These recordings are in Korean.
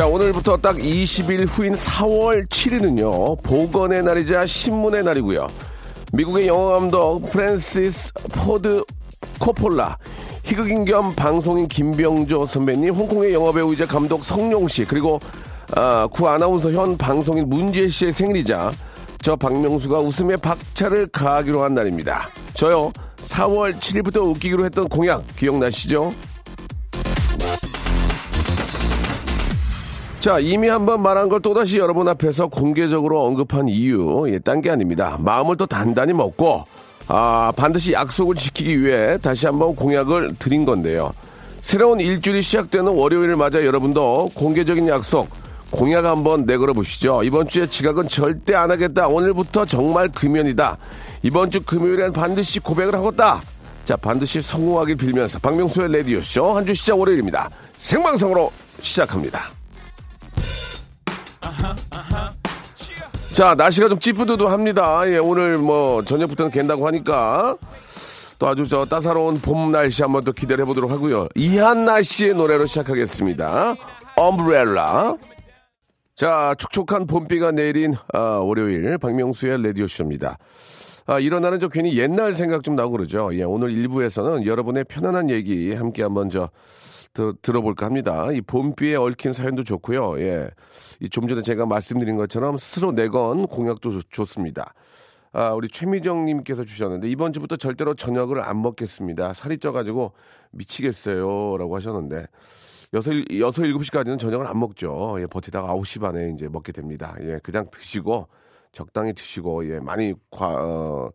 자, 오늘부터 딱 20일 후인 4월 7일은요, 보건의 날이자 신문의 날이고요. 미국의 영화 감독 프랜시스 포드 코폴라, 희극인 겸 방송인 김병조 선배님, 홍콩의 영화배우이자 감독 성룡 씨, 그리고 아, 구 아나운서 현 방송인 문지애 씨의 생일이자 저 박명수가 웃음의 박차를 가하기로 한 날입니다. 저요, 4월 7일부터 웃기기로 했던 공약 기억나시죠? 자, 이미 한번 말한 걸 또다시 여러분 앞에서 공개적으로 언급한 이유, 예, 딴 게 아닙니다. 마음을 더 단단히 먹고, 아, 반드시 약속을 지키기 위해 다시 한번 공약을 드린 건데요. 새로운 일주일이 시작되는 월요일을 맞아 여러분도 공개적인 약속, 공약 한번 내걸어 보시죠. 이번 주에 지각은 절대 안 하겠다. 오늘부터 정말 금연이다. 이번 주 금요일엔 반드시 고백을 하겠다. 자, 반드시 성공하길 빌면서 박명수의 레디오쇼 한 주 시작 월요일입니다. 생방송으로 시작합니다. 자, 날씨가 좀 찌뿌드드합니다. 예, 오늘 뭐 저녁부터는 갠다고 하니까 또 아주 저 따사로운 봄 날씨 한번 더 기대를 해보도록 하고요. 이한나 씨의 노래로 시작하겠습니다. 엄브렐라. 자, 촉촉한 봄비가 내린 아, 월요일 박명수의 라디오 쇼입니다. 아, 일어나는 저 괜히 옛날 생각 좀 나고 그러죠. 예, 오늘 1부에서는 여러분의 편안한 얘기 함께 한번 저 더, 들어볼까 합니다. 이 봄비에 얽힌 사연도 좋고요. 예. 이 좀 전에 제가 말씀드린 것처럼 스스로 내건 공약도 좋, 좋습니다. 아, 우리 최미정 님께서 주셨는데 이번 주부터 절대로 저녁을 안 먹겠습니다. 살이 쪄 가지고 미치겠어요. 라고 하셨는데 여섯, 여섯, 일곱 시까지는 저녁을 안 먹죠. 예, 버티다가 아홉 시 반에 이제 먹게 됩니다. 예, 그냥 드시고 적당히 드시고 예, 많이 과, 어,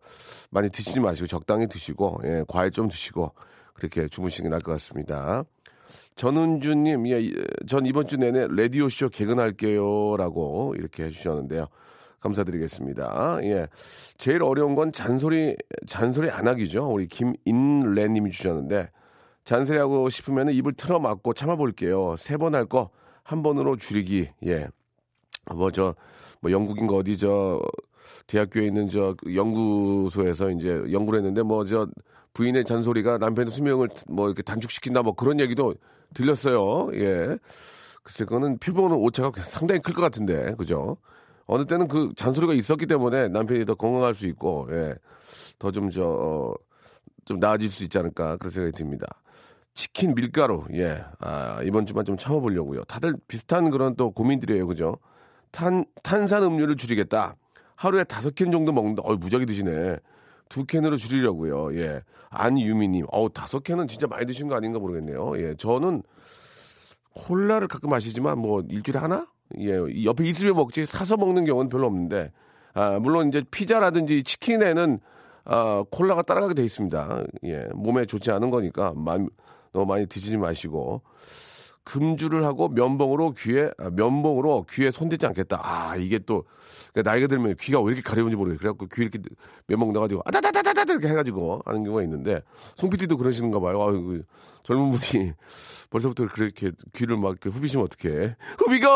많이 드시지 마시고 적당히 드시고 예, 과일 좀 드시고 그렇게 주무시는 게 나을 것 같습니다. 전은주님, 예, 전 이번 주 내내 라디오쇼 개근할게요. 라고 이렇게 해주셨는데요. 감사드리겠습니다. 예. 제일 어려운 건 잔소리, 잔소리 안 하기죠. 우리 김인래님이 주셨는데, 잔소리하고 싶으면 입을 틀어 막고 참아볼게요. 세 번 할 거 한 번으로 줄이기. 예. 뭐, 저, 뭐, 영국인가 어디, 저, 대학교에 있는 저 연구소에서 이제 연구를 했는데, 뭐, 저, 부인의 잔소리가 남편의 수명을 뭐 이렇게 단축시킨다 뭐 그런 얘기도 들렸어요. 예. 글쎄, 그거는 표본은 오차가 상당히 클 것 같은데, 그죠? 어느 때는 그 잔소리가 있었기 때문에 남편이 더 건강할 수 있고, 예. 더 좀, 저, 어, 좀 나아질 수 있지 않을까, 그런 생각이 듭니다. 치킨 밀가루, 예. 아, 이번 주만 좀 참아보려고요. 다들 비슷한 그런 또 고민들이에요, 그죠? 탄, 탄산 음료를 줄이겠다. 하루에 다섯 캔 정도 먹는다. 어이, 무작위 드시네. 두 캔으로 줄이려고요. 예. 안유미님, 어우, 다섯 캔은 진짜 많이 드신 거 아닌가 모르겠네요. 예. 저는 콜라를 가끔 마시지만 뭐 일주일에 하나? 예. 옆에 있으면 먹지 사서 먹는 경우는 별로 없는데, 아, 물론 이제 피자라든지 치킨에는 아, 콜라가 따라가게 돼 있습니다. 예. 몸에 좋지 않은 거니까 만, 너무 많이 드시지 마시고. 금주를 하고 면봉으로 귀에 아, 면봉으로 귀에 손대지 않겠다. 아 이게 또 그러니까 나이가 들면 귀가 왜 이렇게 가려운지 모르겠어요. 그래갖고 귀 이렇게 면봉 넣어가지고 아다다다다다 이렇게 해가지고 하는 경우가 있는데 송피디도 그러시는가 봐요. 아유 젊은 분이 벌써부터 그렇게 귀를 막 이렇게 후비시면 어떡해. 후비고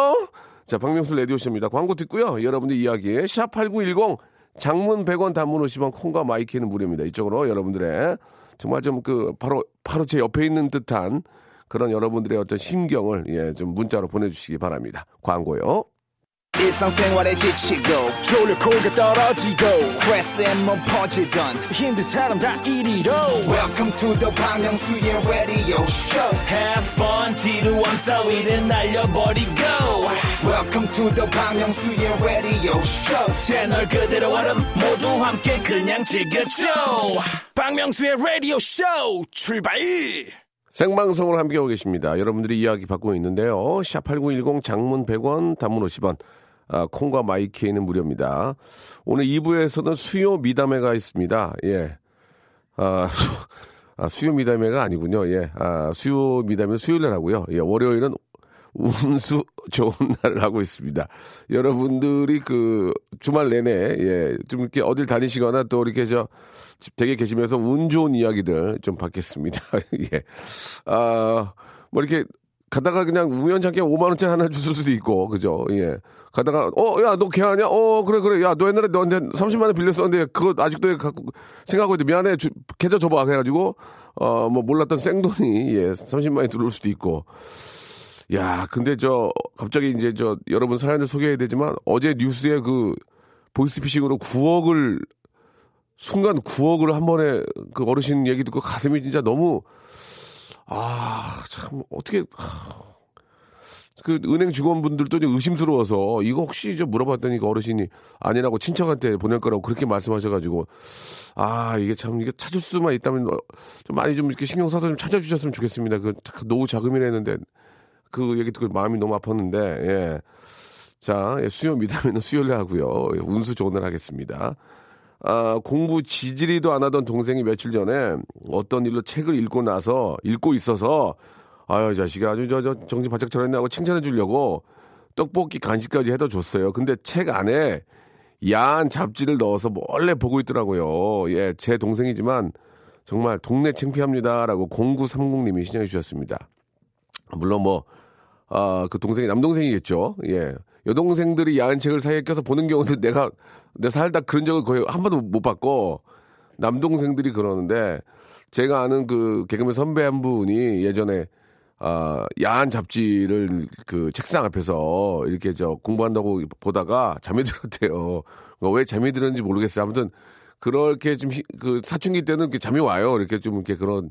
자 박명수 라디오쇼입니다. 광고 듣고요. 여러분들 이야기 샵 8910 장문 100원 단문 50원 콩과 마이 K는 무료입니다. 이쪽으로 여러분들의 정말 좀 그 바로 바로 제 옆에 있는 듯한 그런 여러분들의 어떤 심경을 예, 좀 문자로 보내주시기 바랍니다. 광고요. 지치고, 떨어지고, 퍼지던, welcome to the Bang Myung-soo's radio show Have fun 지루함 따위를 날려버리고 welcome to the Bang Myung-soo's radio show 채널 그대로 얼음 모두 함께 그냥 즐겨줘 박명수의 라디오 쇼 출발! 생방송을 함께하고 계십니다. 여러분들이 이야기 받고 있는데요. 샵8910 장문 100원, 단문 50원, 아, 콩과 마이케이는 무료입니다. 오늘 2부에서는 수요 미담회가 있습니다. 예. 아, 아, 수요 미담회가 아니군요. 예. 아, 수요 미담회 수요일날 하고요. 예. 월요일은 운수 좋은 날을 하고 있습니다. 여러분들이 그 주말 내내 예, 좀 이렇게 어딜 다니시거나 또 이렇게 저 댁에 계시면서 운 좋은 이야기들 좀 받겠습니다. 예. 아, 뭐 이렇게 가다가 그냥 우연찮게 5만 원짜리 하나 주실 수도 있고 그죠? 예. 가다가 어 야 너걔 아니야? 어 그래 그래 야 너 옛날에 너한테 30만 원 빌렸었는데 그거 아직도 갖고 생각하고 있는데 미안해 주, 계좌 줘봐 그래가지고 어 뭐 몰랐던 생돈이 예 30만 원이 들어올 수도 있고 야 근데 저 갑자기 이제 저 여러분 사연을 소개해야 되지만 어제 뉴스에 그 보이스피싱으로 9억을 순간 9억을 한 번에 그 어르신 얘기 듣고 가슴이 진짜 너무 아, 참, 어떻게, 그 은행 직원분들도 좀 의심스러워서 이거 혹시 좀 물어봤더니 그 어르신이 아니라고 친척한테 보낼 거라고 그렇게 말씀하셔가지고 아 이게 참 이게 찾을 수만 있다면 어, 좀 많이 좀 이렇게 신경 써서 좀 찾아주셨으면 좋겠습니다. 그 노후 자금이라는데 그 얘기 듣고 마음이 너무 아팠는데 예. 자 예, 수요 미담에는 수요를 하고요. 예, 운수 좋은 날 하겠습니다. 아, 공부 지지리도 안 하던 동생이 며칠 전에 어떤 일로 책을 읽고 나서 읽고 있어서 아유 자식이 아주 저, 저 정신 바짝 차렸네 하고 칭찬해 주려고 떡볶이 간식까지 해다 줬어요. 근데 책 안에 야한 잡지를 넣어서 몰래 보고 있더라고요. 예, 제 동생이지만 정말 동네 창피합니다라고 0930님이 신청해 주셨습니다. 물론 뭐, 아, 그 동생이 남동생이겠죠. 예. 여동생들이 야한 책을 사이에 껴서 보는 경우는 내가, 내 살다 그런 적을 거의 한 번도 못 봤고, 남동생들이 그러는데, 제가 아는 그 개그맨 선배 한 분이 예전에, 아, 야한 잡지를 그 책상 앞에서 이렇게 저 공부한다고 보다가 잠이 들었대요. 뭐왜 잠이 들었는지 모르겠어요. 아무튼, 그렇게 좀, 히- 그 사춘기 때는 이렇게 잠이 와요. 이렇게 좀 이렇게 그런,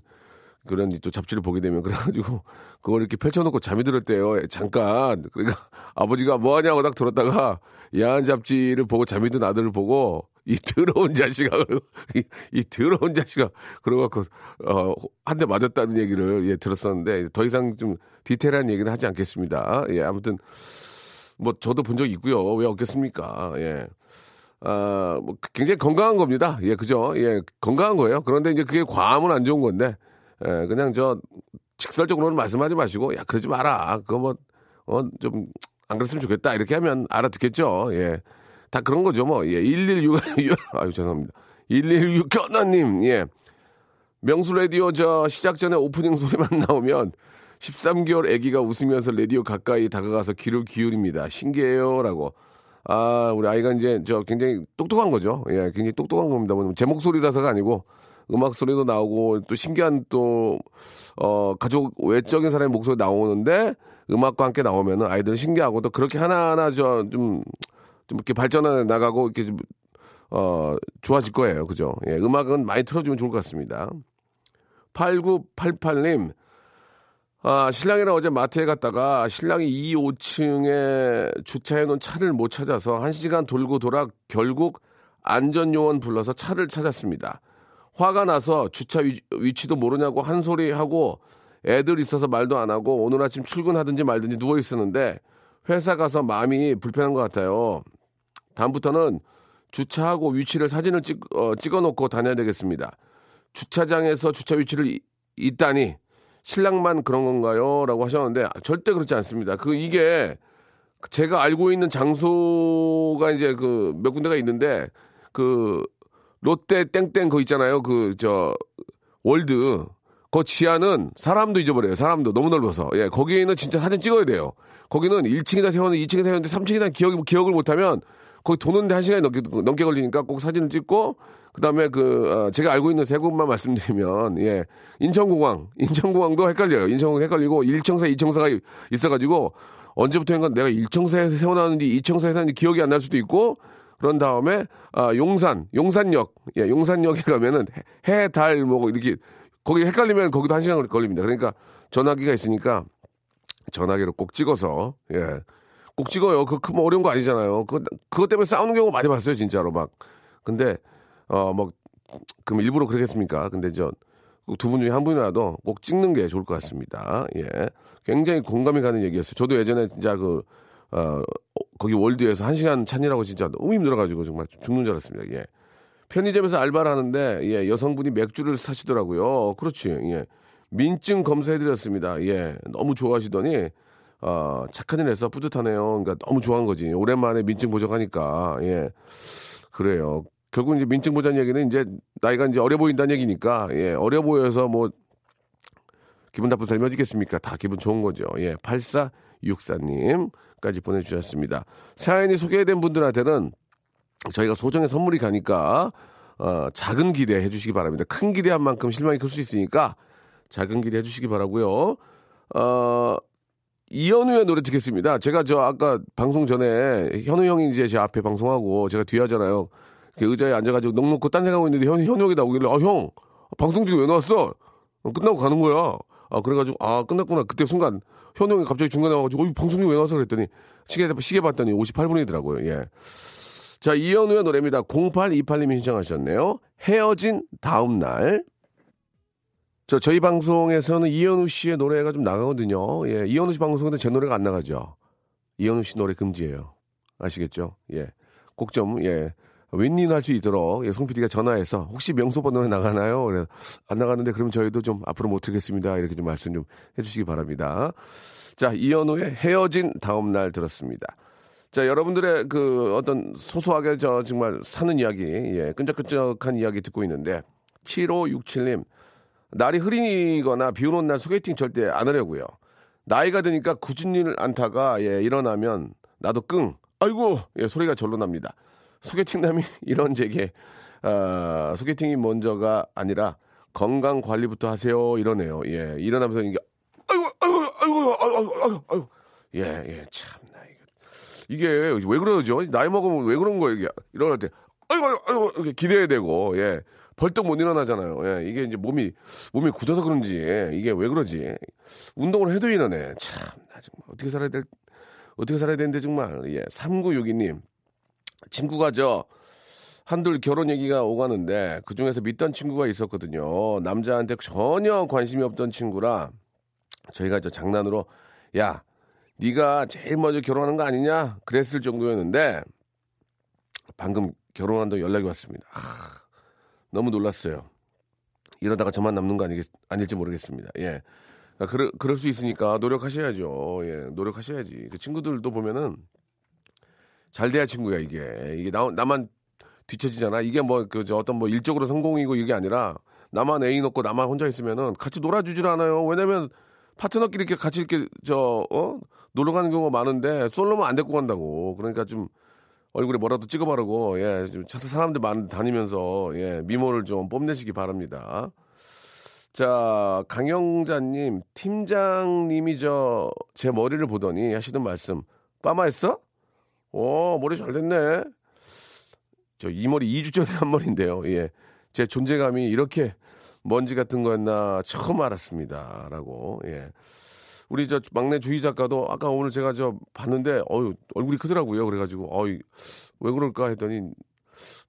그런 또 잡지를 보게 되면 그래가지고 그걸 이렇게 펼쳐놓고 잠이 들었대요. 잠깐. 그러니까 아버지가 뭐 하냐고 딱 들었다가 야한 잡지를 보고 잠이 든 아들을 보고 이 더러운 자식아, 이, 이 더러운 자식아, 그러갖고 어, 한 대 맞았다는 얘기를 예, 들었었는데 더 이상 좀 디테일한 얘기는 하지 않겠습니다. 예, 아무튼 뭐 저도 본 적 있고요. 왜 없겠습니까? 예. 아, 뭐 굉장히 건강한 겁니다. 예, 그죠? 예, 건강한 거예요. 그런데 이제 그게 과하면 안 좋은 건데, 예, 그냥 저 직설적으로는 말씀하지 마시고, 야, 그러지 마라. 그거 뭐, 어, 좀, 안 그랬으면 좋겠다. 이렇게 하면 알아듣겠죠. 예. 다 그런 거죠, 뭐. 예, 116, 아유, 죄송합니다. 116 견나님, 예. 명수 라디오 저 시작 전에 오프닝 소리만 나오면 13개월 아기가 웃으면서 라디오 가까이 다가가서 귀를 기울입니다. 신기해요라고. 아, 우리 아이가 이제 저 굉장히 똑똑한 거죠. 예, 굉장히 똑똑한 겁니다. 뭐제 목소리라서가 아니고 음악 소리도 나오고 또 신기한 또 어, 가족 외적인 사람의 목소리 나오는데 음악과 함께 나오면은 아이들은 신기하고 또 그렇게 하나하나 저좀좀 이렇게 발전해 나가고 이렇게 좀 어, 좋아질 거예요. 그죠? 예, 음악은 많이 틀어주면 좋을 것 같습니다. 8988님, 아, 신랑이랑 어제 마트에 갔다가 신랑이 2, 5층에 주차해 놓은 차를 못 찾아서 1시간 돌고 돌아 결국 안전요원 불러서 차를 찾았습니다. 화가 나서 주차 위, 위치도 모르냐고 한 소리 하고 애들 있어서 말도 안 하고 오늘 아침 출근하든지 말든지 누워 있었는데 회사 가서 마음이 불편한 것 같아요. 다음부터는 주차하고 위치를 사진을 찍, 어, 찍어놓고 다녀야 되겠습니다. 주차장에서 주차 위치를 이- 있다니 신랑만 그런 건가요? 라고 하셨는데 아, 절대 그렇지 않습니다. 그 이게 제가 알고 있는 장소가 이제 그 몇 군데가 있는데 그 롯데 땡땡 거 있잖아요. 그 저 월드 그 지하는 사람도 잊어버려요. 사람도 너무 넓어서 예 거기는 진짜 사진 찍어야 돼요. 거기는 1층이나 세웠는데 2층에 세웠는데 3층이나 기억 기억을 못하면 거기 도는데 한 시간이 넘게 넘게 걸리니까 꼭 사진을 찍고 그다음에 그 어, 제가 알고 있는 세 곳만 말씀드리면 예 인천공항 인천공항도 헷갈려요. 인천공항 헷갈리고 1청사 2청사가 있어가지고 언제부터인가 내가 1청사에 세워놨는지 2청사에 세웠는지 기억이 안 날 수도 있고 그런 다음에 아 용산 용산역 예 용산역에 가면은 해 달 뭐 이렇게 거기 헷갈리면 거기도 한 시간 걸립니다. 그러니까 전화기가 있으니까 전화기로 꼭 찍어서 예. 꼭 찍어요. 그, 그, 뭐, 어려운 거 아니잖아요. 그, 그것 때문에 싸우는 경우 많이 봤어요, 진짜로 막. 근데, 어, 뭐, 그럼 일부러 그러겠습니까? 근데 저, 두 분 중에 한 분이라도 꼭 찍는 게 좋을 것 같습니다. 예. 굉장히 공감이 가는 얘기였어요. 저도 예전에 진짜 그, 어, 거기 월드에서 한 시간 찬이라고 진짜 너무 힘들어가지고 정말 죽는 줄 알았습니다. 예. 편의점에서 알바를 하는데, 예, 여성분이 맥주를 사시더라고요. 그렇지, 예. 민증 검사해드렸습니다. 예. 너무 좋아하시더니, 어, 착한 일 해서 뿌듯하네요. 그러니까 너무 좋아한 거지. 오랜만에 민증 보정하니까, 예. 그래요. 결국 이제 민증 보장 얘기는 이제 나이가 이제 어려 보인다는 얘기니까, 예. 어려 보여서 뭐, 기분 나쁜 삶이 어디겠습니까? 다 기분 좋은 거죠. 예. 8464님까지 보내주셨습니다. 사연이 소개된 분들한테는 저희가 소정의 선물이 가니까, 어, 작은 기대 해 주시기 바랍니다. 큰 기대한 만큼 실망이 클 수 있으니까, 작은 기대 해 주시기 바라고요 어, 이현우의 노래 듣겠습니다. 제가 저 아까 방송 전에 현우 형이 이제 제 앞에 방송하고 제가 뒤에 하잖아요. 의자에 앉아가지고 넉 놓고 딴 생각하고 있는데 현, 현우 형이 나오길래 아, 형, 방송 중에 왜 나왔어? 어, 끝나고 가는 거야. 아, 그래가지고 아, 끝났구나. 그때 순간 현우 형이 갑자기 중간에 와가지고 어, 방송 중에 왜 나왔어? 그랬더니 시계, 시계 봤더니 58분이더라고요. 예. 자, 이현우의 노래입니다. 0828님이 신청하셨네요. 헤어진 다음날. 저 저희 방송에서는 이현우 씨의 노래가 좀 나가거든요. 예, 이현우 씨 방송인데 제 노래가 안 나가죠. 이현우 씨 노래 금지예요. 아시겠죠? 예, 꼭 좀 예. 윈윈 할 수 있도록 예, 송 PD가 전화해서 혹시 명소번 노래 나가나요? 그래 안 나가는데 그럼 저희도 좀 앞으로 못 하겠습니다. 이렇게 좀 말씀 좀 해주시기 바랍니다. 자 이현우의 헤어진 다음 날 들었습니다. 자 여러분들의 그 어떤 소소하게 저 정말 사는 이야기, 예, 끈적끈적한 이야기 듣고 있는데 7567님 날이 흐리거나 비 오는 날 소개팅 절대 안 하려고요. 나이가 드니까 굳은 일 안타가 예, 일어나면 나도 끙 아이고 예, 소리가 절로 납니다. 소개팅남이 이런 제게 아, 소개팅이 먼저가 아니라 건강 관리부터 하세요 이러네요. 예, 일어나면서 이게 아이고 아이고 아이고 아이고 아이고 아이고 예, 예, 참나 이게 이게 왜 그러죠? 나이 먹으면 왜 그런 거예요? 이게 일어날 때 아이고 아이고 이렇게 기대야 되고 예. 벌떡 못 일어나잖아요. 예, 이게 이제 몸이 몸이 굳어서 그런지 이게 왜 그러지? 운동을 해도 이러네. 참, 나 정말 어떻게 살아야 될 어떻게 살아야 되는데 정말. 예, 3962님 친구가 저 한둘 결혼 얘기가 오가는데 그 중에서 믿던 친구가 있었거든요. 남자한테 전혀 관심이 없던 친구라 저희가 저 장난으로 야 네가 제일 먼저 결혼하는 거 아니냐 그랬을 정도였는데 방금 결혼한다고 연락이 왔습니다. 하, 너무 놀랐어요. 이러다가 저만 남는 거 아니겠, 아닐지 모르겠습니다. 예. 아, 그러, 그럴 수 있으니까 노력하셔야죠. 예, 노력하셔야지. 그 친구들도 보면은 잘 돼야 친구야, 이게. 이게 나, 나만 뒤처지잖아. 이게 뭐, 그, 저 어떤 뭐 일적으로 성공이고 이게 아니라 나만 애인 없고 나만 혼자 있으면은 같이 놀아주질 않아요. 왜냐면 파트너끼리 이렇게 같이 이렇게 저, 어? 놀러 가는 경우가 많은데 솔로면 안 데리고 간다고. 그러니까 좀 얼굴에 뭐라도 찍어 바르고 예, 좀 사람들 많이 다니면서 예, 미모를 좀 뽐내시기 바랍니다. 자, 강영자님, 팀장님이 저 제 머리를 보더니 하시는 말씀, 빠마했어? 오, 머리 잘 됐네. 저 이 머리 2주 전에 한 머리인데요. 예. 제 존재감이 이렇게 먼지 같은 거였나 처음 알았습니다. 라고, 예. 우리 저 막내 주희 작가도 아까 오늘 제가 저 봤는데 어유 얼굴이 크더라고요. 그래가지고 어이 왜 그럴까 했더니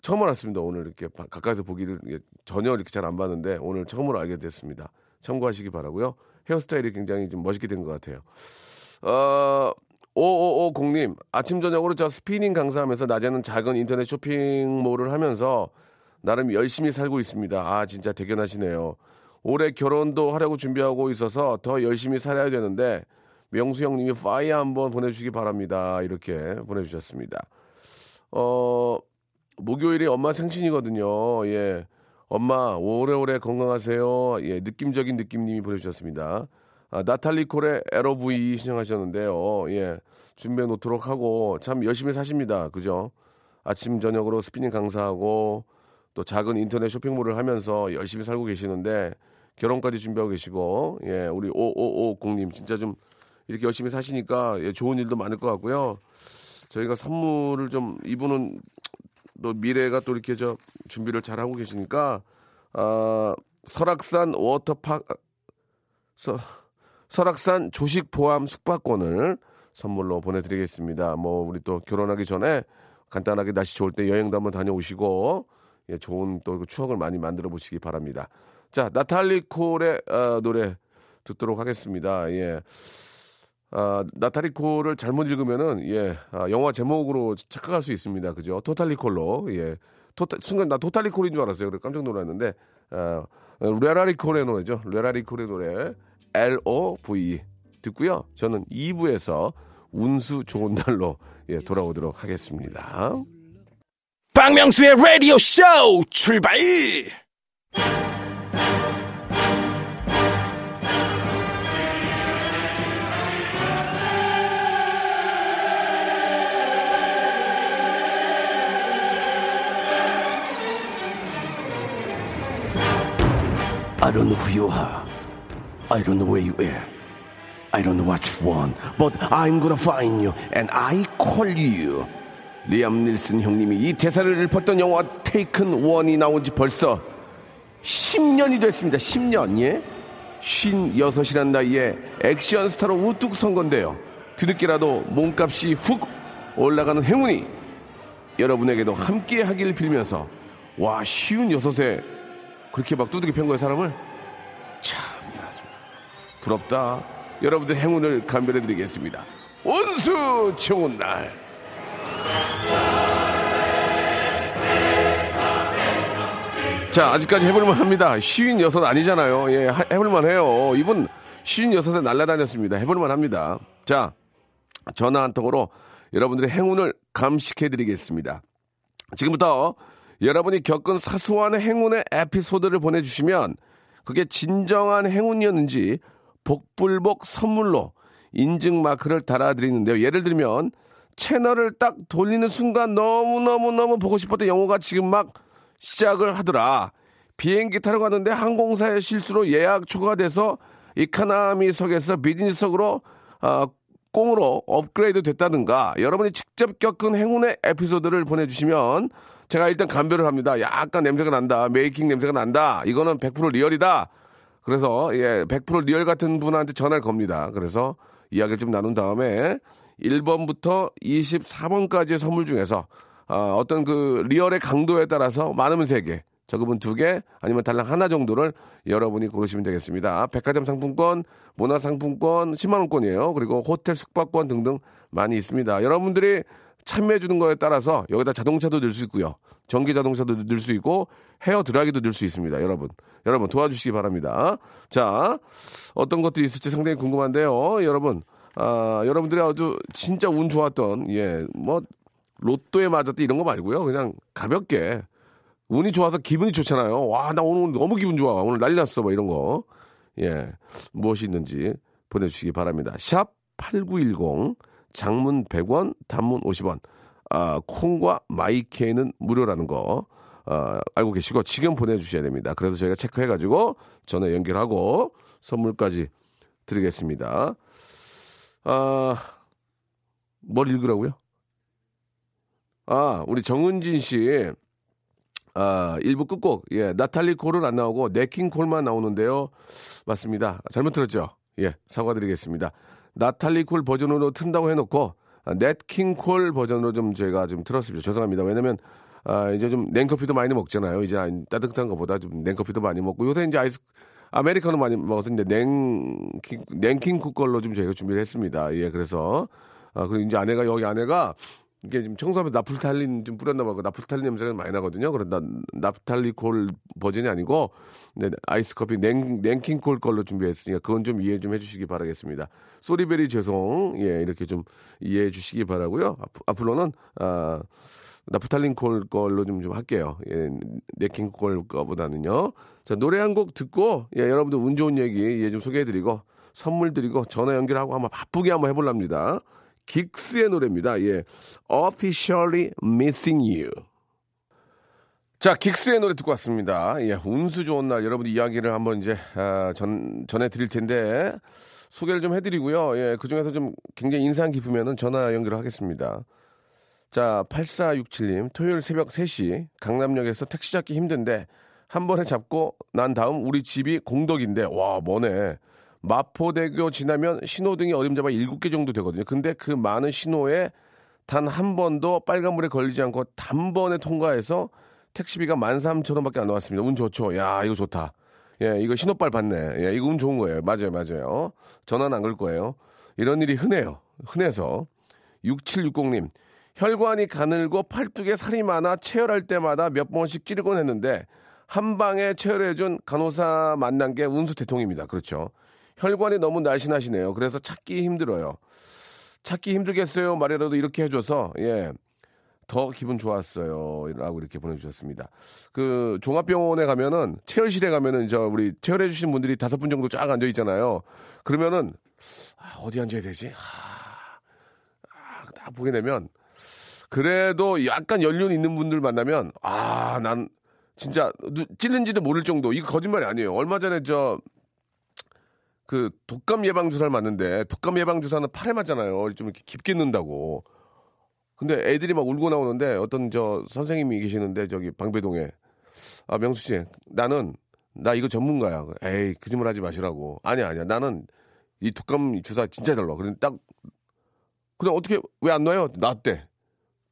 처음 알았습니다. 오늘 이렇게 가까이서 보기를 전혀 이렇게 잘 안 봤는데 오늘 처음으로 알게 됐습니다. 참고하시기 바라고요. 헤어스타일이 굉장히 좀 멋있게 된 것 같아요. 어, 5550님, 아침, 저녁으로 저 스피닝 강사하면서 낮에는 작은 인터넷 쇼핑몰을 하면서 나름 열심히 살고 있습니다. 아, 진짜 대견하시네요. 올해 결혼도 하려고 준비하고 있어서 더 열심히 살아야 되는데 명수 형님이 fire 한번 보내주시기 바랍니다. 이렇게 보내주셨습니다. 어, 목요일이 엄마 생신이거든요. 예. 엄마, 오래오래 건강하세요. 예, 느낌적인 느낌님이 보내주셨습니다. 아, 나탈리 콜의 에러브이 신청하셨는데요. 예, 준비해 놓도록 하고, 참 열심히 사십니다. 그죠? 아침, 저녁으로 스피닝 강사하고, 또 작은 인터넷 쇼핑몰을 하면서 열심히 살고 계시는데, 결혼까지 준비하고 계시고, 예, 우리 5550님 진짜 좀 이렇게 열심히 사시니까 예, 좋은 일도 많을 것 같고요. 저희가 선물을 좀 이분은 또 미래가 또 이렇게 저 준비를 잘 하고 계시니까 아, 설악산 워터파크 서, 설악산 조식 포함 숙박권을 선물로 보내드리겠습니다. 뭐 우리 또 결혼하기 전에 간단하게 날씨 좋을 때 여행도 한번 다녀오시고 예, 좋은 또 추억을 많이 만들어 보시기 바랍니다. 자, 나탈리 콜의 어, 노래 듣도록 하겠습니다. 예. 아, 나탈리 콜을 잘못 읽으면은 예, 아, 영화 제목으로 착각할 수 있습니다. 그죠? 토탈리 콜로. 예. 토타, 순간 나 토탈리 콜인 줄 알았어요. 그래 깜짝 놀랐는데 아, 레라리 콜의 노래죠. 레라리 콜의 노래 L O V E 듣고요. 저는 2부에서 운수 좋은 날로 예, 돌아오도록 하겠습니다. 박명수의 라디오 쇼 출발! You are. I don't know where you are. I don't know what you want. But I'm gonna find you and I call you. 리암 닐슨 형님이 이 대사를 읊었던 영화 테이큰 원이 나온 지 벌써 10년이 됐습니다. 10년, 예? 56이란 나이에 액션 스타로 우뚝 선 건데요. 뒤늦게라도 몸값이 훅 올라가는 행운이 여러분에게도 함께 하길 빌면서 와, 쉬운 여섯에 그렇게 막 두둑이 편 거예요, 사람을? 부럽다. 여러분들 행운을 감별해 드리겠습니다. 운수 좋은 날. 자, 아직까지 해볼만 합니다. 쉬운 여섯 아니잖아요. 예, 하- 해볼만 해요. 이분 쉬운 여섯에 날라다녔습니다. 해볼만 합니다. 자, 전화 한 통으로 여러분들의 행운을 감식해 드리겠습니다. 지금부터 여러분이 겪은 사소한 행운의 에피소드를 보내주시면 그게 진정한 행운이었는지 복불복 선물로 인증 마크를 달아드리는데요. 예를 들면 채널을 딱 돌리는 순간 너무너무너무 보고 싶었던 영화가 지금 막 시작을 하더라. 비행기 타러 갔는데 항공사의 실수로 예약 초과돼서 이코노미석에서 비즈니스석으로 아, 꽁으로 업그레이드 됐다든가 여러분이 직접 겪은 행운의 에피소드를 보내주시면 제가 일단 감별을 합니다. 약간 냄새가 난다. making 냄새가 난다. 이거는 100% real이다. 그래서 예, 100% real 같은 분한테 전화를 겁니다. 그래서 이야기를 좀 나눈 다음에 1번부터 24번까지의 선물 중에서 아, 어떤 그 real의 강도에 따라서 많으면 3개, 적으면 2개, 아니면 달랑 하나 정도를 여러분이 고르시면 되겠습니다. 백화점 상품권, 문화 상품권 10만 원권이에요. 그리고 호텔 숙박권 등등 많이 있습니다. 여러분들이 참여해 주는 거에 따라서 여기다 자동차도 넣을 수 있고요. 전기 자동차도 넣을 수 있고 헤어 드라이기도 넣을 수 있습니다. 여러분. 여러분 도와주시기 바랍니다. 자, 어떤 것들이 있을지 상당히 궁금한데요. 여러분. 아, 여러분들이 아주 진짜 운 좋았던 예, 뭐 로또에 맞았다 이런 거 말고요. 그냥 가볍게 운이 좋아서 기분이 좋잖아요. 와, 나 오늘 너무 기분 좋아. 오늘 난리 났어. 뭐 이런 거. 예. 무엇이 있는지 보내주시기 바랍니다. 샵 8910, 장문 100원, 단문 50원. 아, 콩과 마이케이는 무료라는 거. 아, 알고 계시고 지금 보내주셔야 됩니다. 그래서 저희가 체크해가지고 전화 연결하고 선물까지 드리겠습니다. 아, 뭘 읽으라고요? 아, 우리 정은진 씨. 아, 일부 끝곡. 예, 나탈리 콜은 안 나오고 네킹 콜만 나오는데요. 맞습니다. 잘못 들었죠? 예, 사과드리겠습니다. 나탈리 콜 버전으로 튼다고 해놓고 아, 넷킹 콜 버전으로 좀 제가 좀 틀었습니다. 죄송합니다. 왜냐면 아, 이제 좀 냉커피도 많이 먹잖아요. 이제 따뜻한 것보다 좀 냉커피도 많이 먹고 요새 이제 아이스 아메리카노 많이 이제 냉킹 냉킹 콜 걸로 좀 저희가 준비를 했습니다. 예, 그래서 아, 그리고 이제 아내가 여기 아내가 이게 지금 청소하면 나프탈린 좀 뿌렸나 봐고 나프탈린 냄새가 많이 나거든요. 그런다 나프탈리콜 버전이 아니고 네, 아이스 커피 냉 냉킹콜 걸로 준비했으니까 그건 좀 이해 좀 해주시기 바라겠습니다. 소리베리 죄송 예 이렇게 좀 이해해 주시기 바라고요. 앞, 앞으로는 아 나프탈린 콜 걸로 좀, 좀 할게요. 예, 네킹 콜 거보다는요. 자, 노래 한 곡 듣고, 예, 여러분들 운 좋은 얘기, 예, 좀 소개해드리고, 선물 드리고, 전화 연결하고 한번 바쁘게 한번 해볼랍니다. 긱스의 노래입니다. 예. Officially Missing You. 자, 긱스의 노래 듣고 왔습니다. 예, 운수 좋은 날 여러분 이야기를 한번 이제 아, 전 전해 드릴 텐데 소개를 좀 해드리고요. 예, 그 중에서 좀 굉장히 인상 깊으면은 전화 연결을 하겠습니다. 자, 8467님, 토요일 새벽 3시 강남역에서 택시 잡기 힘든데 한 번에 잡고 난 다음 우리 집이 공덕인데 와 머네. 마포대교 지나면 신호등이 어림잡아 7개 정도 되거든요. 근데 그 많은 신호에 단 한 번도 빨간불에 걸리지 않고 단번에 통과해서 택시비가 13,000원밖에 안 나왔습니다. 운 좋죠. 야, 이거 좋다. 예, 이거 신호빨 받네. 예, 이거 운 좋은 거예요. 맞아요, 맞아요. 전화는 안 걸 거예요. 이런 일이 흔해요. 흔해서. 6760님, 혈관이 가늘고 팔뚝에 살이 많아 체열할 때마다 몇 번씩 찌르곤 했는데 한 방에 체열해준 간호사 만난 게 운수 대통입니다. 그렇죠. 혈관이 너무 날씬하시네요. 그래서 찾기 힘들어요. 찾기 힘들겠어요. 말이라도 이렇게 해줘서, 예. 더 기분 좋았어요. 라고 이렇게 보내주셨습니다. 그, 종합병원에 가면은, 체열실에 가면은, 저, 우리, 체열해주신 분들이 다섯 분 정도 쫙 앉아 있잖아요. 그러면은, 아, 어디 앉아야 되지? 아, 아, 딱 보게 되면, 그래도 약간 연륜 있는 분들 만나면, 아, 난, 진짜, 누- 찔른지도 모를 정도. 이거 거짓말이 아니에요. 얼마 전에 저, 그 독감 예방 주사를 맞는데 독감 예방 주사는 팔에 맞잖아요. 좀 이렇게 깊게 넣는다고. 근데 애들이 막 울고 나오는데 어떤 저 선생님이 계시는데 저기 방배동에 아 명수 씨 나는 나 이거 전문가야. 에이 거짓말 하지 마시라고. 아니야 아니야 나는 이 독감 주사 진짜 잘 놔. 그런데 딱 근데 어떻게 왜 안 놔요? 놨대.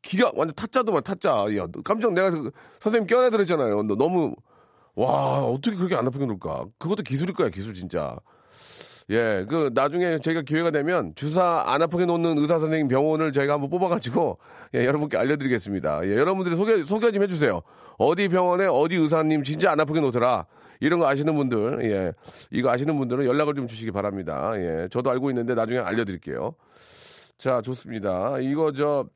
기가 완전 타짜도만 타짜. 야 깜짝 내가 그 선생님 껴내드렸잖아요. 너 너무 와 어떻게 그렇게 안 아프게 놀까? 그것도 기술일 거야 기술 진짜. 예, 그 나중에 저희가 기회가 되면 주사 안 아프게 놓는 의사 선생님 병원을 저희가 한번 뽑아가지고 예, 여러분께 알려드리겠습니다. 예, 여러분들이 소개 소개 좀 해주세요. 어디 병원에 어디 의사님 진짜 안 아프게 놓더라. 이런 거 아시는 분들, 예, 이거 아시는 분들은 연락을 좀 주시기 바랍니다. 예, 저도 알고 있는데 나중에 알려드릴게요. 자, 좋습니다. 이거 저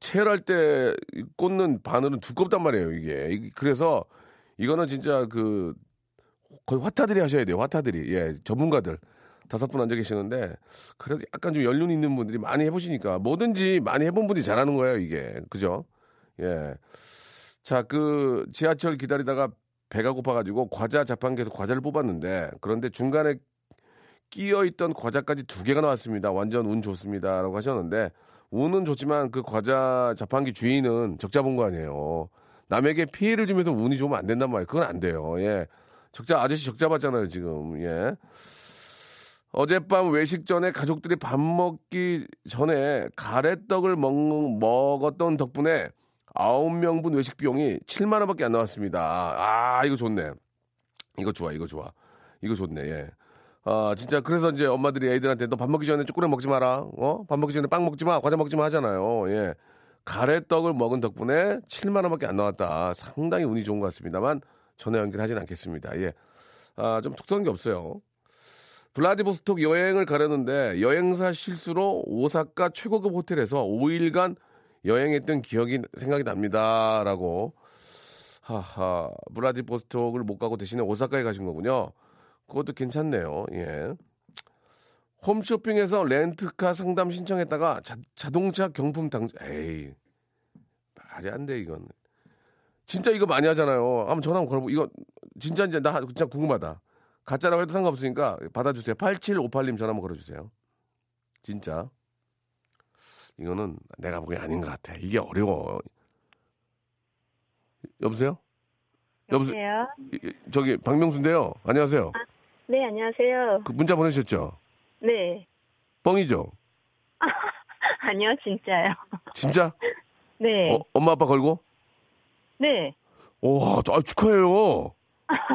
체열할 때 꽂는 바늘은 두껍단 말이에요, 이게. 이- 그래서 이거는 진짜 그 거의 화타들이 하셔야 돼요, 화타들이. 예, 전문가들. 다섯 분 앉아 계시는데 그래도 약간 좀 연륜 있는 분들이 많이 해보시니까 뭐든지 많이 해본 분이 잘하는 거예요, 이게. 그죠? 예. 자, 그 지하철 기다리다가 배가 고파가지고 과자 자판기에서 과자를 뽑았는데 그런데 중간에 끼어 있던 과자까지 두 개가 나왔습니다. 완전 운 좋습니다라고 하셨는데 운은 좋지만 그 과자 자판기 주인은 본거 아니에요. 남에게 피해를 주면서 운이 좋으면 안 된단 말이에요. 그건 안 돼요. 예. 적자 아저씨 적자 받잖아요, 지금. 예. 어젯밤 외식 전에 가족들이 밥 먹기 전에 가래떡을 먹, 먹었던 덕분에 아홉 명분 외식 비용이 7만 원밖에 안 나왔습니다. 아, 이거 좋네. 이거 좋아, 이거 좋아. 이거 좋네, 예. 아, 진짜 그래서 이제 엄마들이 애들한테 너 밥 먹기 전에 초콜릿 먹지 마라. 어? 밥 먹기 전에 빵 먹지 마. 과자 먹지 마 하잖아요. 예. 가래떡을 먹은 덕분에 7만 원밖에 안 나왔다. 상당히 운이 좋은 것 같습니다만 전화 연결하진 않겠습니다. 예. 아, 좀 특별한 게 없어요. 블라디보스톡 여행을 가려는데 여행사 실수로 오사카 최고급 호텔에서 5일간 여행했던 기억이 생각이 납니다 라고 하하 블라디보스톡을 못 가고 대신에 오사카에 가신 거군요. 그것도 괜찮네요. 예. 홈쇼핑에서 렌트카 상담 신청했다가 자, 동차 경품 당 에이 말이 안 돼 이건 진짜 이거 많이 하잖아요. 한번 전화 한번 걸어보 이거 진짜인지 나 진짜 궁금하다. 가짜라고 해도 상관없으니까 받아주세요. 8758님 전화 한번 걸어주세요. 진짜. 이거는 내가 보기엔 아닌 것 같아. 이게 어려워. 여보세요? 여보세요? 여보세요? 저기 박명수인데요. 안녕하세요. 네, 안녕하세요. 그 문자 보내셨죠? 네. 뻥이죠? 아니요, 진짜요. 진짜? 네. 어, 엄마 아빠 걸고? 네. 와, 저- 아, 축하해요.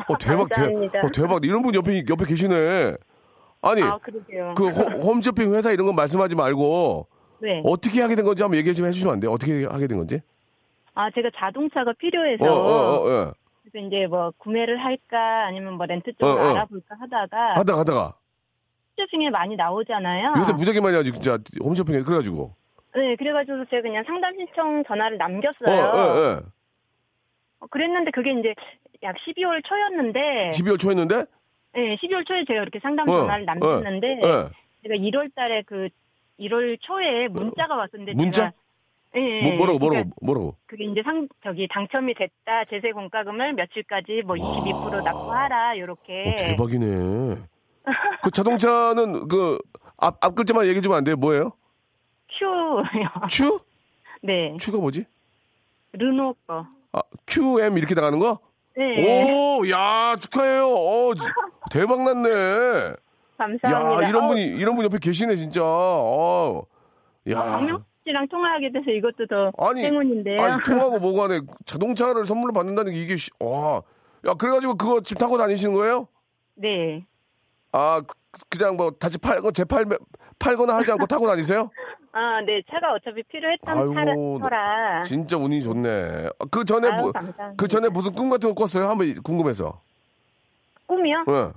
어, 대박, 대, 감사합니다. 어, 대박. 이런 분 옆에, 옆에 계시네. 아니, 아. 그 홈- 홈쇼핑 회사 이런 거 말씀하지 말고 네. 어떻게 하게 된 건지 한번 얘기 좀 해주시면 안 돼요? 어떻게 하게 된 건지? 아, 제가 자동차가 필요해서 어, 어, 어, 예. 그래서 이제 뭐 구매를 할까 아니면 뭐 렌트 쪽을 어, 어. 알아볼까 하다가 하다가 하다가. 쇼핑에 많이 나오잖아요. 요새 무지하게 많이 하지, 진짜. 홈쇼핑에. 그래가지고. 네, 그래가지고 제가 그냥 상담 신청 전화를 어, 남겼어요. 예, 예. 어, 그랬는데 그게 이제 약 12월 초였는데 12월 초였는데? 네, 12월 초에 제가 이렇게 상담 어, 전화를 남겼는데 예. 제가 1월 달에 그 1월 초에 문자가 왔었는데 문자? 제가 예, 뭐, 뭐라고, 그러니까 뭐라고, 뭐라고. 그게 이제 상 저기 당첨이 됐다 제세 공과금을 며칠까지 뭐 22% 납부하라 요렇게 어, 대박이네. 그 자동차는 그, 앞, 앞 글자만 얘기해 주면 안 돼요? 뭐예요? 큐요 츄? 네 츄가 뭐지? 르노 거 아, QM 이렇게 나가는 거? 네 오, 야, 축하해요. 어, 지- 대박 났네. 감사합니다 야, 이런 어, 분이, 이런 분 옆에 계시네, 진짜. 어, 야. 박명 씨랑 통화하게 돼서 이것도 더 아니, 행운인데요 아니, 통하고 뭐가 네 자동차를 선물로 받는다는 게 이게, 시- 와. 야, 그래가지고 그거 집 타고 다니시는 거예요? 네 아, 그- 그냥 뭐 다시 팔고, 재팔, 팔거나 하지 않고 타고 다니세요? 아, 네, 차가 어차피 필요했던 아이고, 차라. 진짜 운이 좋네. 아, 그 전에 아유, 뭐, 감사합니다. 그 전에 무슨 꿈 같은 거 꿨어요? 한번 궁금해서. 꿈이요? 예.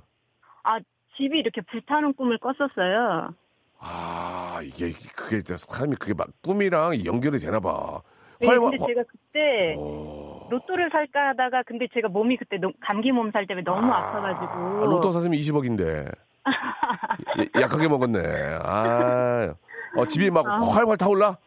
아, 집이 이렇게 불타는 꿈을 꿨었어요. 아, 이게, 그게, 사람이 그게 막 꿈이랑 연결이 되나 봐. 네, 활- 근데 화- 제가 그때 어. 로또를 살까 하다가 근데 제가 몸이 그때 감기 몸살 때문에 너무 아, 파가지고 아, 로또 사시면 20억인데. 약하게 먹었네. 아, 어, 집이 막 아. 활활 타올라?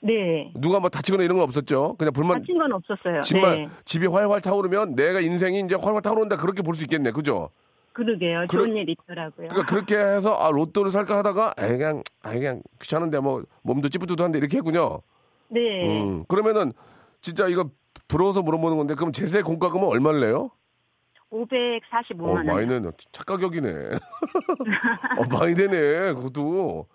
네. 누가 뭐 다치거나 이런 건 없었죠? 그냥 불만, 다친 건 없었어요. 집만, 네. 집이 활활 타오르면 내가 인생이 이제 활활 타오른다 그렇게 볼 수 있겠네. 그죠? 그러게요. 그러- 좋은 일 있더라고요. 그러니까 그렇게 해서 아, 로또를 살까 하다가 에이, 그냥, 아이, 그냥 귀찮은데 뭐 몸도 찌뿌두두한데 이렇게 했군요. 네. 음, 그러면은 진짜 이거 부러워서 물어보는 건데 그럼 제세 공과금은 얼마를 내요? 545만 어, 원. 많이 내네. 착가격이네. 어, 많이 되네. 그것도.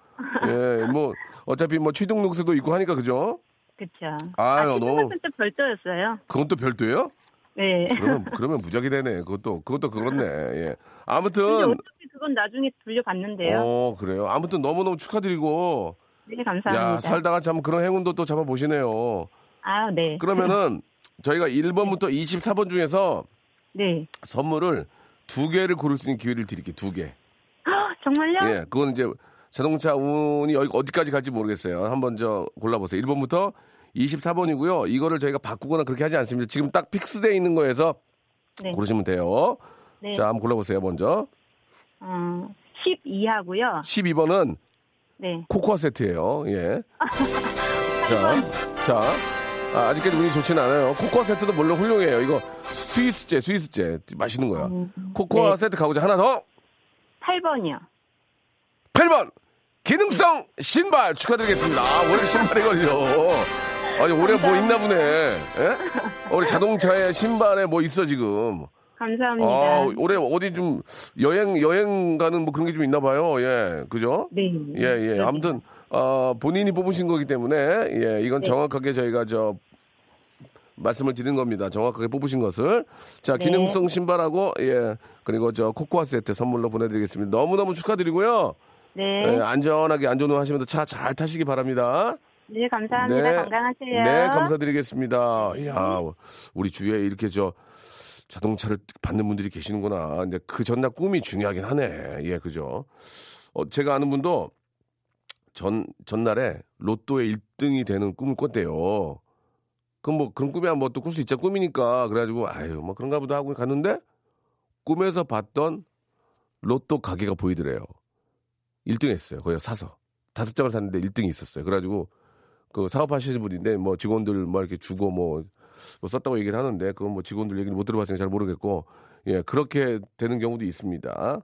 예, 뭐 어차피 뭐 취등록세도 있고 하니까 그죠? 그쵸. 아유, 아, 너무- 때 별도였어요. 그건 또 별도예요? 네. 그러면 그러면 무작위 되네. 그것도 그것도 그렇네. 예. 아무튼 어차피 그건 나중에 돌려받는데요. 어 그래요. 아무튼 너무 너무 축하드리고 네, 감사합니다. 야 살다가 참 그런 행운도 또 잡아 보시네요. 아, 네. 그러면은 저희가 1번부터 24번 중에서 네. 선물을 두 개를 고를 수 있는 기회를 드릴게요. 두 개. 헉, 정말요? 예, 그건 이제 자동차 운이 여기 어디까지 갈지 모르겠어요. 한번 저 골라보세요. 1번부터 24번이고요. 이거를 저희가 바꾸거나 그렇게 하지 않습니다. 지금 딱 픽스되어 있는 거에서 네. 고르시면 돼요. 네. 자, 한번 골라보세요. 먼저 어, 12하고요. 12번은 네. 코코아 세트예요. 예. 자, 자. 아, 아직까지 운이 좋지는 않아요. 코코아 세트도 물론 훌륭해요. 이거 스위스제, 스위스제 맛있는 거야. 코코아 네. 세트 가고자 하나 더. 8번이요. 8번 기능성 신발 축하드리겠습니다. 아, 왜 이렇게 신발이 걸려? 아니 올해 뭐 있나 보네. 예? 우리 자동차에 신발에 뭐 있어 지금. 감사합니다. 아 올해 어디 좀 여행 여행 가는 뭐 그런 게 좀 있나 봐요. 예, 그죠? 네. 예, 예. 아무튼 어, 본인이 뽑으신 거기 때문에 예, 이건 네. 정확하게 저희가 저 말씀을 드린 겁니다. 정확하게 뽑으신 것을. 자, 네. 기능성 신발하고 예, 그리고 저 코코아 세트 선물로 보내드리겠습니다. 너무너무 축하드리고요. 네. 예, 안전하게 안전운하시면서 차 잘 타시기 바랍니다. 네, 감사합니다. 건강하세요. 네, 감사드리겠습니다. 이야, 우리 주위에 이렇게 저 자동차를 받는 분들이 계시는구나. 근데 그 전날 꿈이 중요하긴 하네. 예, 그죠. 어, 제가 아는 분도 전, 전날에 로또에 1등이 되는 꿈을 꿨대요. 그럼 뭐 그런 꿈이야 뭐 또 꿀 수 있자 꿈이니까 그래가지고 아유 뭐 그런가 보다 하고 갔는데 꿈에서 봤던 로또 가게가 보이더래요. 1등 했어요. 거기 사서. 다섯 장을 샀는데 1등이 있었어요. 그래가지고 그 사업하시는 분인데 뭐 직원들 뭐 이렇게 주고 뭐, 뭐 썼다고 얘기를 하는데 그건 뭐 직원들 얘기를 못 들어봤으니까 잘 모르겠고 예 그렇게 되는 경우도 있습니다.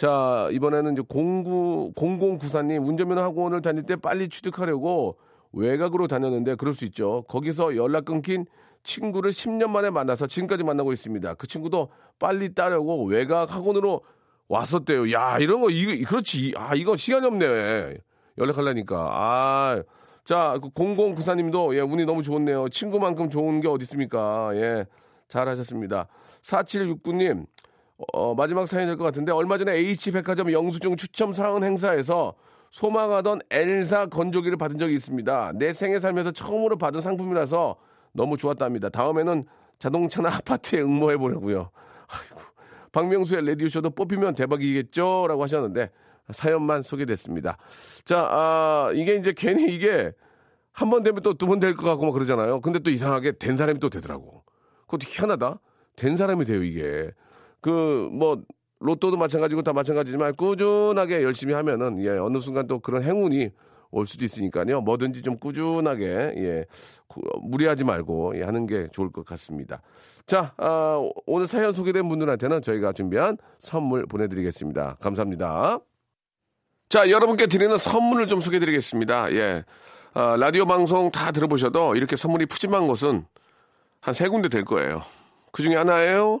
자 이번에는 이제 09 0094님 운전면허 학원을 다닐 때 빨리 취득하려고 외곽으로 다녔는데 그럴 수 있죠. 거기서 연락 끊긴 친구를 10년 만에 만나서 지금까지 만나고 있습니다. 그 친구도 빨리 따려고 외곽 학원으로 왔었대요. 야 이런 거 이거 그렇지. 아 이거 시간이 없네. 연락하려니까. 아. 자, 0094님도 예, 운이 너무 좋네요. 친구만큼 좋은 게 어디 있습니까? 예. 잘 하셨습니다. 4769님. 어, 마지막 사연이 될 것 같은데 얼마 전에 H백화점 영수증 추첨 사은 행사에서 소망하던 엘사 건조기를 받은 적이 있습니다. 내 생애 살면서 처음으로 받은 상품이라서 너무 좋았답니다. 다음에는 자동차나 아파트에 응모해 보려고요. 아이고. 박명수의 레디오쇼도 뽑히면 대박이겠죠? 라고 하셨는데 사연만 소개됐습니다. 자, 아, 이게 이제 괜히 이게 한 번 되면 또 두 번 될 것 같고 막 그러잖아요. 근데 또 이상하게 된 사람이 또 되더라고. 그것도 희한하다. 된 사람이 돼요, 이게. 그, 뭐, 로또도 마찬가지고 다 마찬가지지만 꾸준하게 열심히 하면은, 예, 어느 순간 또 그런 행운이 올 수도 있으니까요. 뭐든지 좀 꾸준하게, 예, 구- 무리하지 말고, 예, 하는 게 좋을 것 같습니다. 자, 아, 오늘 사연 소개된 분들한테는 저희가 준비한 선물 보내드리겠습니다. 감사합니다. 자, 여러분께 드리는 선물을 좀 소개드리겠습니다. 예. 아, 라디오 방송 다 들어보셔도 이렇게 선물이 푸짐한 곳은 한 세 군데 될 거예요. 그 중에 하나예요.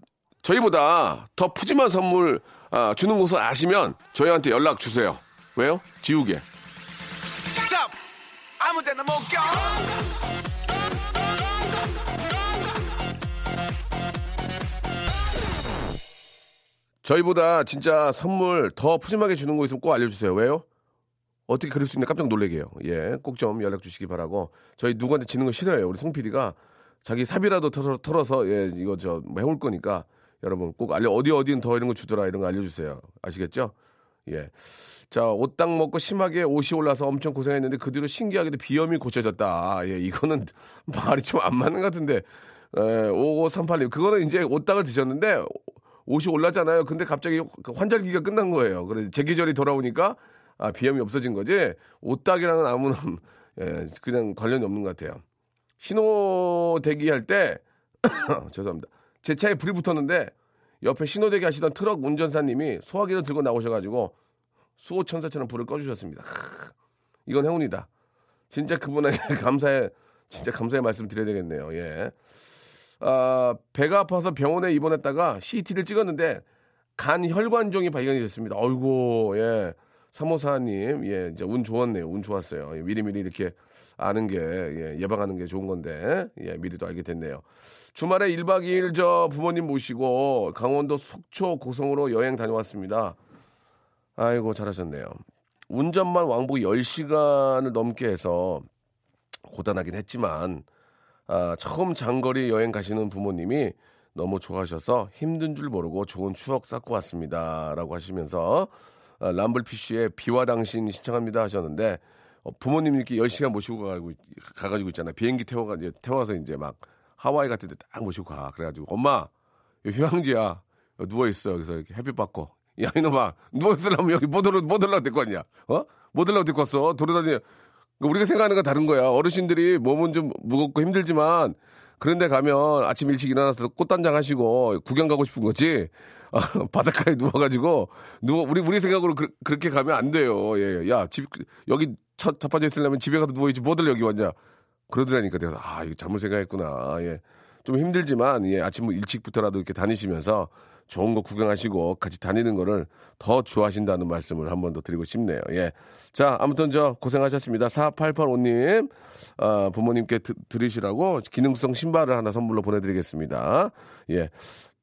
저희보다 더 푸짐한 선물 아, 주는 곳을 아시면 저희한테 연락 주세요. 왜요? 지우개. 스탑 아무 데나 못 껴. 저희보다 진짜 선물 더 푸짐하게 주는 거 있으면 꼭 알려주세요. 왜요? 어떻게 그럴 수 있나 깜짝 놀래게요. 예, 꼭 좀 연락 주시기 바라고. 저희 누구한테 지는 거 싫어요. 우리 송 PD가 자기 사비라도 털어, 털어서 예, 이거 저 뭐 해올 거니까 여러분 꼭 알려 어디 어디는 더 이런 거 주더라 이런 거 알려주세요. 아시겠죠? 예. 자, 옷딱 먹고 심하게 옷이 올라서 엄청 고생했는데 그 뒤로 신기하게도 비염이 고쳐졌다. 예, 이거는 말이 좀 안 맞는 것 같은데. 에, 5538님. 그거는 이제 옷딱을 드셨는데 옷이 올랐잖아요. 근데 갑자기 환절기가 끝난 거예요. 그래서 제계절이 돌아오니까 아, 비염이 없어진 거지. 옷딱이랑은 아무런 예, 그냥 관련이 없는 것 같아요. 신호 대기할 때 죄송합니다. 제 차에 불이 붙었는데 옆에 신호대기 하시던 트럭 운전사님이 소화기를 들고 나오셔가지고 수호천사처럼 불을 꺼주셨습니다. 크, 이건 행운이다. 진짜 그분에게 감사의 진짜 감사의 말씀 드려야 되겠네요. 예. 아, 배가 아파서 병원에 입원했다가 CT를 찍었는데 간 혈관종이 발견이 됐습니다. 어이고, 예. 사모사님, 예, 이제 운 좋았네요. 운 좋았어요. 예, 미리미리 이렇게 아는 게, 예, 예방하는 게 좋은 건데, 예, 미리도 알게 됐네요. 주말에 1박 2일 저 부모님 모시고 강원도 속초 고성으로 여행 다녀왔습니다. 아이고, 잘하셨네요. 운전만 왕복 10시간을 넘게 해서 고단하긴 했지만, 아, 처음 장거리 여행 가시는 부모님이 너무 좋아하셔서 힘든 줄 모르고 좋은 추억 쌓고 왔습니다. 라고 하시면서 아, 람블피쉬의 비와 당신 신청합니다 하셨는데 어, 부모님 이렇게 10시간 모시고 가고, 가가지고 있잖아요. 비행기 태워가, 이제 태워서 이제 막 하와이 같은 데 딱 모시고 가. 그래 가지고 엄마, 여기 휴양지야. 누워 있어. 그래서 이렇게 햇빛 받고. 야, 이놈아, 누워 있으려면 여기 못 올라, 못 올라도 될거 아니야. 어? 못 올라도 될거 없어. 돌아다니, 우리가 생각하는 건 다른 거야. 어르신들이 몸은 좀 무겁고 힘들지만 그런데 가면 아침 일찍 일어나서 꽃단장 하시고 구경 가고 싶은 거지. 어, 바닷가에 누워가지고 누워 우리 우리 생각으로 그, 렇게 가면 안 돼요. 예, 야 집 여기 첫 자빠져 있으려면 집에 가서 누워있지 뭐들 여기 왔냐. 그러더라니까 내가 아 이거 잘못 생각했구나. 예, 좀 힘들지만 예 아침 일찍부터라도 이렇게 다니시면서 좋은 거 구경하시고 같이 다니는 거를 더 좋아하신다는 말씀을 한 번 더 드리고 싶네요. 예. 자, 아무튼 저 고생하셨습니다. 4885님, 어, 부모님께 드, 드리시라고 기능성 신발을 하나 선물로 보내드리겠습니다. 예.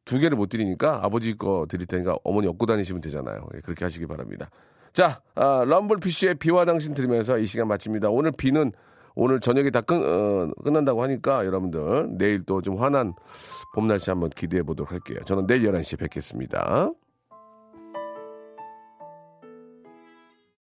두 개를 못 드리니까 아버지 거 드릴 테니까 어머니 얻고 다니시면 되잖아요. 예, 그렇게 하시기 바랍니다. 자, 아, 럼블피쉬의 비와 당신 들으면서 이 시간 마칩니다. 오늘 비는 오늘 저녁에 다 끝, 어, 끝난다고 하니까 여러분들 내일 또 좀 환한 봄 날씨 한번 기대해 보도록 할게요. 저는 내일 11시에 뵙겠습니다.